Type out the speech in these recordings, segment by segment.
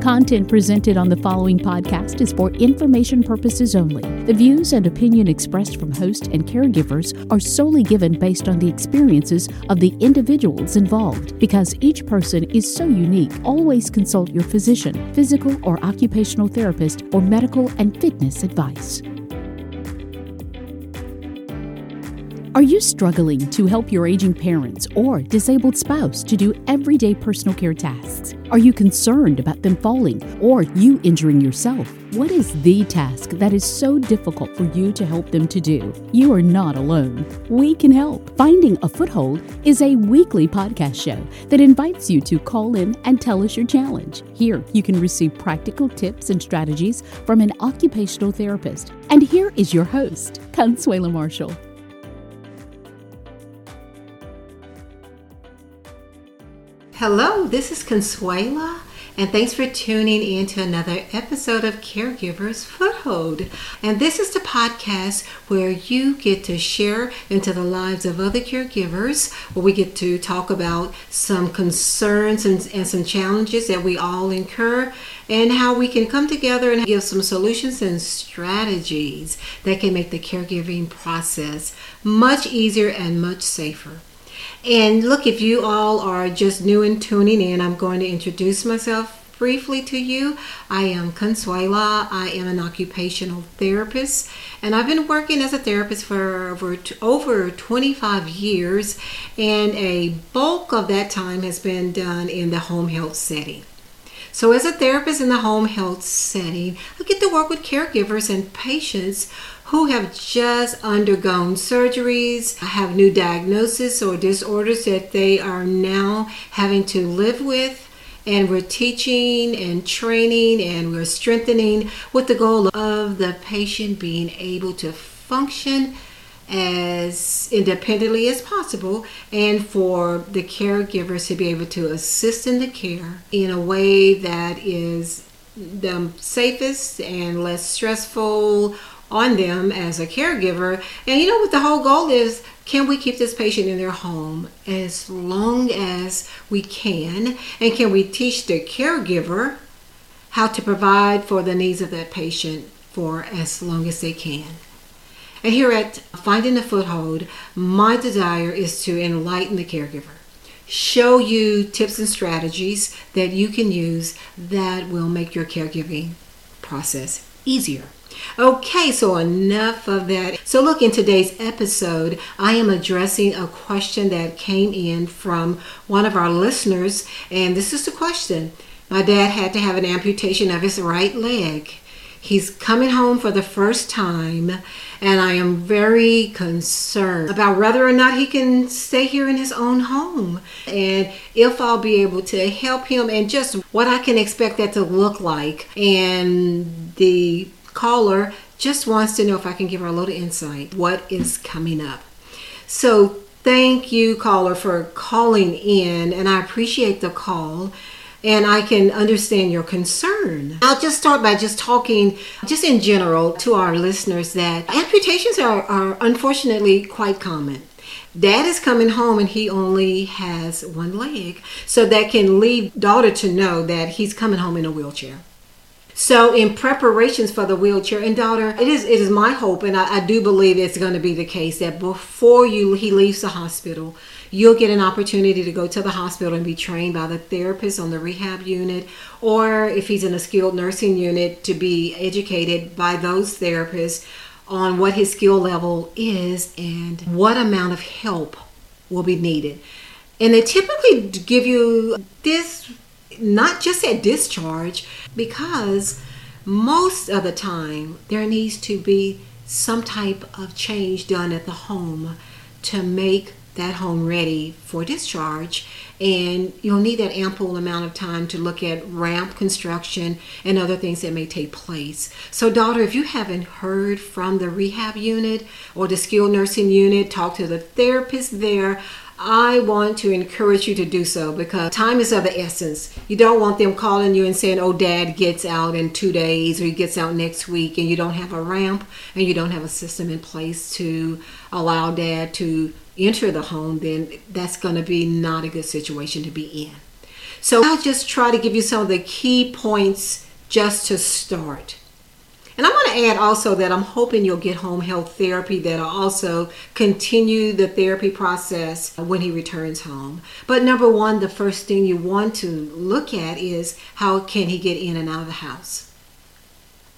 Content presented on the following podcast is for information purposes only. The views and opinion expressed from host and caregivers are solely given based on the experiences of the individuals involved. Because each person is so unique, always consult your physician, physical or occupational therapist, or medical and fitness advice. Are you struggling to help your aging parents or disabled spouse to do everyday personal care tasks? Are you concerned about them falling or you injuring yourself? What is the task that is so difficult for you to help them to do? You are not alone. We can help. Finding a Foothold is a weekly podcast show that invites you to call in and tell us your challenge. Here, you can receive practical tips and strategies from an occupational therapist. And here is your host, Consuela Marshall. Hello, this is Consuela, and thanks for tuning in to another episode of Caregivers Foothold. And this is the podcast where you get to share into the lives of other caregivers, where we get to talk about some concerns and, and some challenges that we all incur, and how we can come together and give some solutions and strategies that can make the caregiving process much easier and much safer. And look, if you all are just new and tuning in, I'm going to introduce myself briefly to you. I am Consuela. I am an occupational therapist, and I've been working as a therapist for over over 25 years, and a bulk of that time has been done in the home health setting. So, as a therapist in the home health setting, I get to work with caregivers and patients who have just undergone surgeries, have new diagnoses or disorders that they are now having to live with. And we're teaching and training and we're strengthening with the goal of the patient being able to function as independently as possible and for the caregivers to be able to assist in the care in a way that is the safest and less stressful on them as a caregiver. And you know what the whole goal is? Can we keep this patient in their home as long as we can? And can we teach the caregiver how to provide for the needs of that patient for as long as they can? And here at Finding a Foothold, my desire is to enlighten the caregiver, show you tips and strategies that you can use that will make your caregiving process easier. Okay, so enough of that. So, look, in today's episode, I am addressing a question that came in from one of our listeners, and this is the question My dad had to have an amputation of his right leg. He's coming home for the first time, and I am very concerned about whether or not he can stay here in his own home and if I'll be able to help him and just what I can expect that to look like. And the caller just wants to know if I can give her a little insight. What is coming up? So, thank you, caller, for calling in, and I appreciate the call. And I can understand your concern. I'll just start by just talking, just in general, to our listeners that amputations are, are unfortunately quite common. Dad is coming home and he only has one leg, so that can lead daughter to know that he's coming home in a wheelchair. So, in preparations for the wheelchair, and daughter, it is it is my hope, and I, I do believe it's going to be the case that before you he leaves the hospital, you'll get an opportunity to go to the hospital and be trained by the therapist on the rehab unit, or if he's in a skilled nursing unit, to be educated by those therapists on what his skill level is and what amount of help will be needed. And they typically give you this not just at discharge, because most of the time there needs to be some type of change done at the home to make that home ready for discharge and you'll need that ample amount of time to look at ramp construction and other things that may take place. So, daughter, if you haven't heard from the rehab unit or the skilled nursing unit, talk to the therapist there I want to encourage you to do so because time is of the essence. You don't want them calling you and saying, oh, dad gets out in two days or he gets out next week and you don't have a ramp and you don't have a system in place to allow dad to enter the home, then that's going to be not a good situation to be in. So I'll just try to give you some of the key points just to start. And I'm going to add also that I'm hoping you'll get home health therapy that'll also continue the therapy process when he returns home. But number one, the first thing you want to look at is how can he get in and out of the house.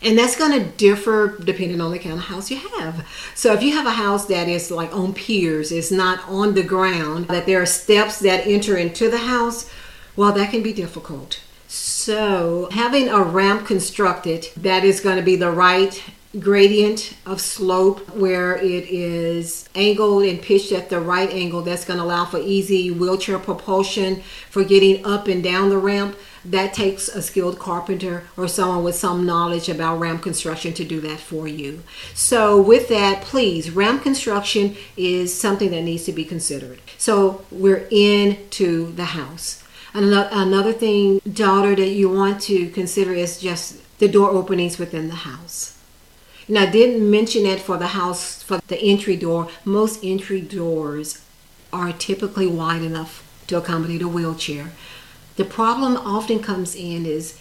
And that's going to differ depending on the kind of house you have. So if you have a house that is like on piers, it's not on the ground, that there are steps that enter into the house, well, that can be difficult. So, having a ramp constructed that is going to be the right gradient of slope where it is angled and pitched at the right angle that's going to allow for easy wheelchair propulsion for getting up and down the ramp that takes a skilled carpenter or someone with some knowledge about ramp construction to do that for you. So, with that, please, ramp construction is something that needs to be considered. So, we're into the house. Another thing, daughter, that you want to consider is just the door openings within the house. Now, I didn't mention it for the house, for the entry door. Most entry doors are typically wide enough to accommodate a wheelchair. The problem often comes in is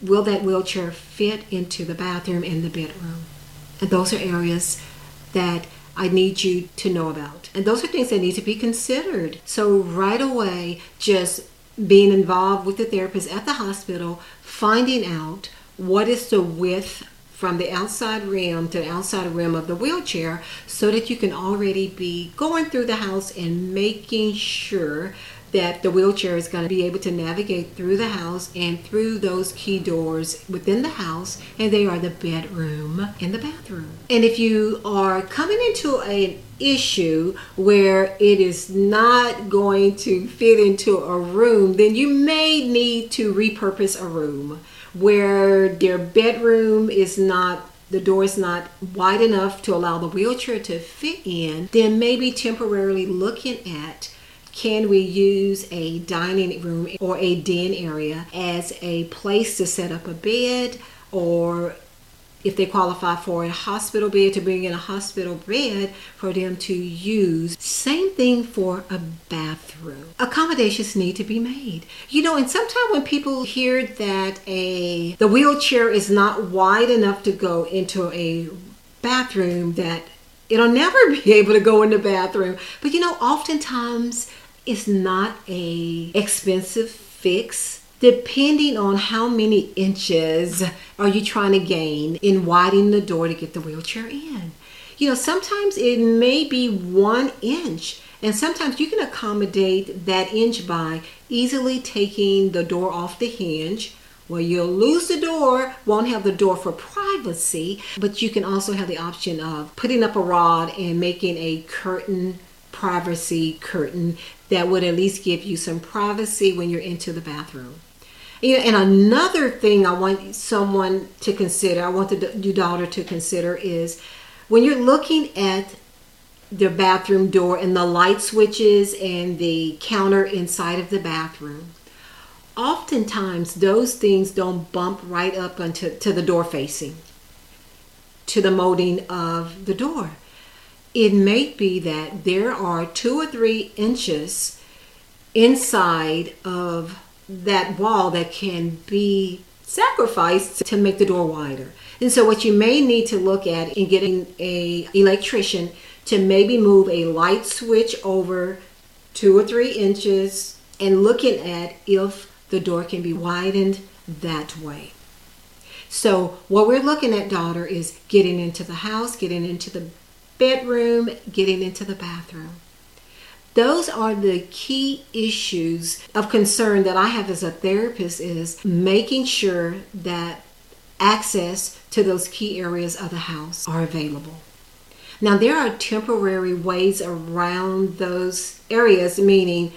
will that wheelchair fit into the bathroom and the bedroom? And those are areas that I need you to know about. And those are things that need to be considered. So, right away, just being involved with the therapist at the hospital, finding out what is the width from the outside rim to the outside rim of the wheelchair so that you can already be going through the house and making sure that the wheelchair is going to be able to navigate through the house and through those key doors within the house, and they are the bedroom and the bathroom. And if you are coming into an issue where it is not going to fit into a room, then you may need to repurpose a room where their bedroom is not the door is not wide enough to allow the wheelchair to fit in, then maybe temporarily looking at can we use a dining room or a den area as a place to set up a bed? Or if they qualify for a hospital bed to bring in a hospital bed for them to use. Same thing for a bathroom. Accommodations need to be made. You know and sometimes when people hear that a the wheelchair is not wide enough to go into a bathroom that it'll never be able to go in the bathroom. But you know oftentimes it's not a expensive fix. Depending on how many inches are you trying to gain in widening the door to get the wheelchair in. You know sometimes it may be one inch and sometimes you can accommodate that inch by easily taking the door off the hinge. Well, you'll lose the door, won't have the door for privacy, but you can also have the option of putting up a rod and making a curtain privacy curtain that would at least give you some privacy when you're into the bathroom. And another thing I want someone to consider, I want the, your daughter to consider is when you're looking at the bathroom door and the light switches and the counter inside of the bathroom, oftentimes those things don't bump right up onto to the door facing, to the molding of the door it may be that there are two or three inches inside of that wall that can be sacrificed to make the door wider. And so what you may need to look at in getting a electrician to maybe move a light switch over two or three inches and looking at if the door can be widened that way. So what we're looking at, daughter, is getting into the house, getting into the bedroom, getting into the bathroom. Those are the key issues of concern that I have as a therapist is making sure that access to those key areas of the house are available. Now there are temporary ways around those areas, meaning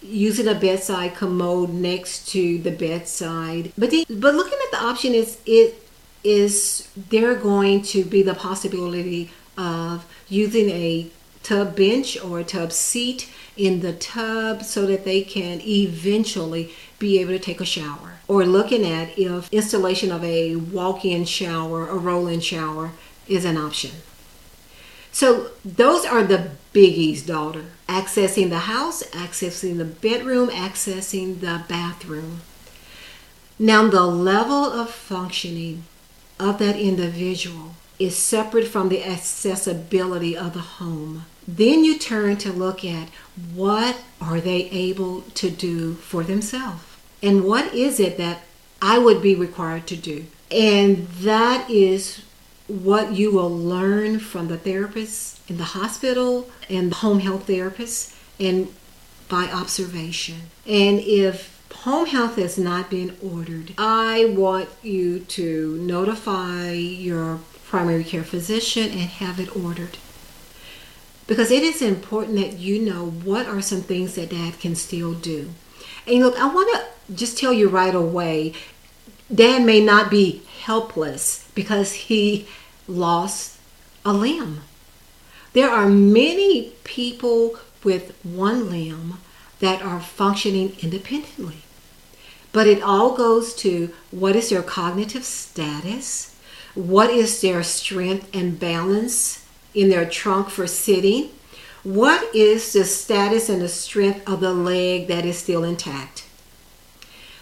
using a bedside commode next to the bedside. But the, but looking at the option is it is there going to be the possibility of using a tub bench or a tub seat in the tub so that they can eventually be able to take a shower. Or looking at if installation of a walk in shower, a roll in shower is an option. So those are the biggies, daughter. accessing the house, accessing the bedroom, accessing the bathroom. Now, the level of functioning of that individual is separate from the accessibility of the home. Then you turn to look at what are they able to do for themselves? And what is it that I would be required to do? And that is what you will learn from the therapists in the hospital and the home health therapists and by observation. And if home health has not been ordered, I want you to notify your primary care physician and have it ordered. Because it is important that you know what are some things that dad can still do. And look, I want to just tell you right away dad may not be helpless because he lost a limb. There are many people with one limb that are functioning independently. But it all goes to what is their cognitive status, what is their strength and balance in their trunk for sitting, what is the status and the strength of the leg that is still intact.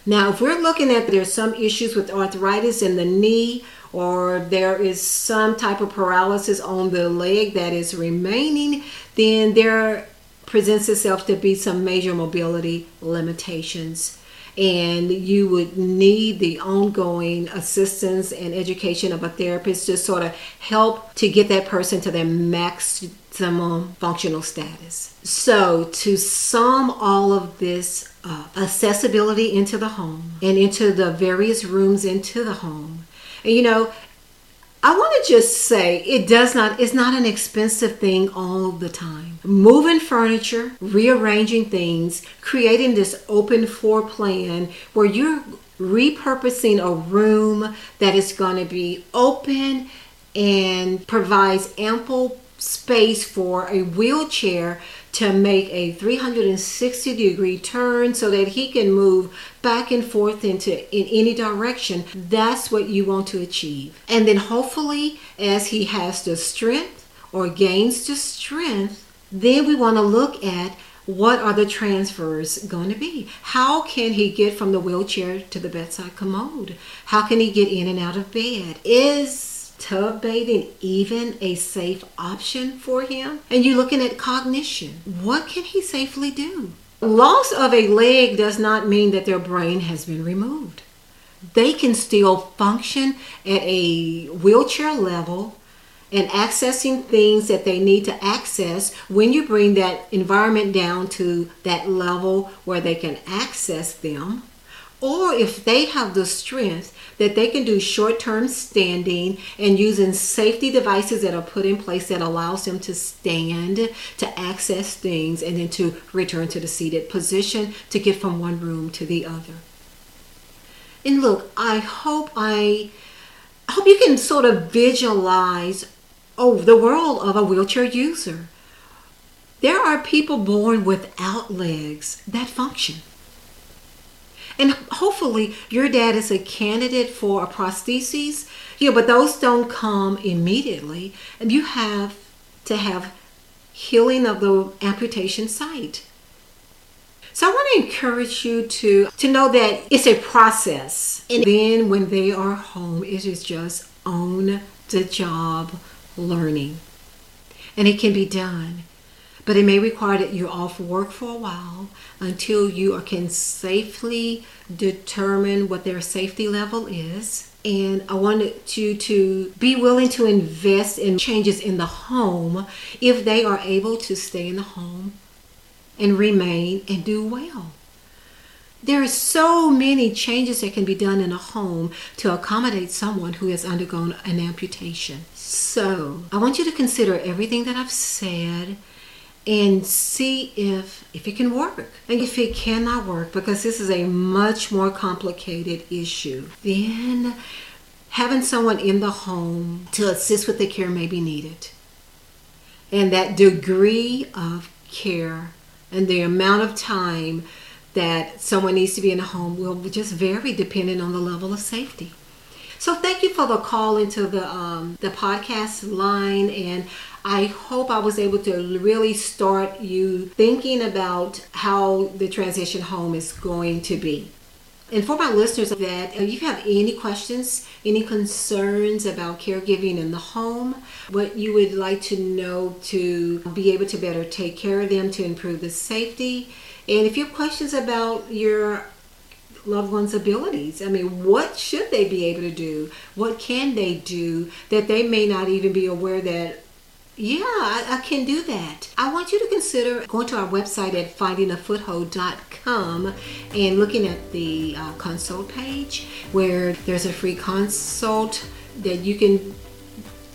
Now, if we're looking at there's some issues with arthritis in the knee or there is some type of paralysis on the leg that is remaining, then there presents itself to be some major mobility limitations and you would need the ongoing assistance and education of a therapist to sort of help to get that person to their maximum functional status. So, to sum all of this up, accessibility into the home and into the various rooms into the home. And you know, I want to just say it does not, it's not an expensive thing all the time. Moving furniture, rearranging things, creating this open floor plan where you're repurposing a room that is going to be open and provides ample space for a wheelchair to make a 360 degree turn so that he can move back and forth into in any direction that's what you want to achieve and then hopefully as he has the strength or gains the strength then we want to look at what are the transfers going to be? How can he get from the wheelchair to the bedside commode? How can he get in and out of bed? Is tub bathing even a safe option for him? And you're looking at cognition. What can he safely do? Loss of a leg does not mean that their brain has been removed. They can still function at a wheelchair level and accessing things that they need to access when you bring that environment down to that level where they can access them or if they have the strength that they can do short-term standing and using safety devices that are put in place that allows them to stand to access things and then to return to the seated position to get from one room to the other. And look i hope i I hope you can sort of visualize oh the world of a wheelchair user. There are people born without legs that function and hopefully your dad is a candidate for a prosthesis. Yeah, but those don't come immediately. And you have to have healing of the amputation site. So I want to encourage you to to know that it's a process. And then when they are home, it is just on the job learning. And it can be done. But it may require that you're off work for a while until you can safely determine what their safety level is. And I wanted you to be willing to invest in changes in the home if they are able to stay in the home and remain and do well. There are so many changes that can be done in a home to accommodate someone who has undergone an amputation. So, I want you to consider everything that I've said and see if if it can work. And if it cannot work because this is a much more complicated issue then having someone in the home to assist with the care may be needed. And that degree of care and the amount of time that someone needs to be in a home will just vary depending on the level of safety. So thank you for the call into the um, the podcast line, and I hope I was able to really start you thinking about how the transition home is going to be. And for my listeners, that if you have any questions, any concerns about caregiving in the home, what you would like to know to be able to better take care of them, to improve the safety, and if you have questions about your loved one's abilities. I mean, what should they be able to do? What can they do that they may not even be aware that yeah, I, I, can do that. I want you to consider going to our website at findingafoothold.com and looking at the uh, consult page where there's a free consult that you can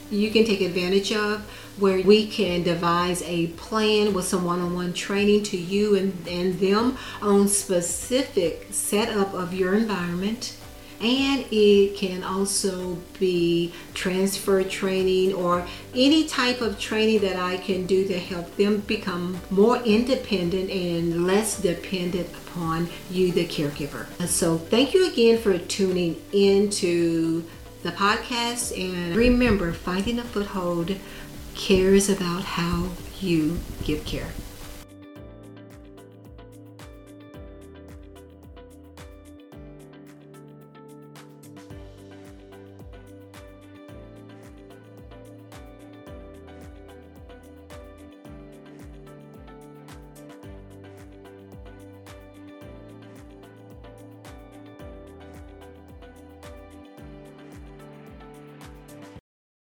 you can take advantage of where we can devise a plan with some one-on-one training to you and, and them on specific setup of your environment and it can also be transfer training or any type of training that I can do to help them become more independent and less dependent upon you, the caregiver. So, thank you again for tuning into the podcast. And remember, finding a foothold cares about how you give care.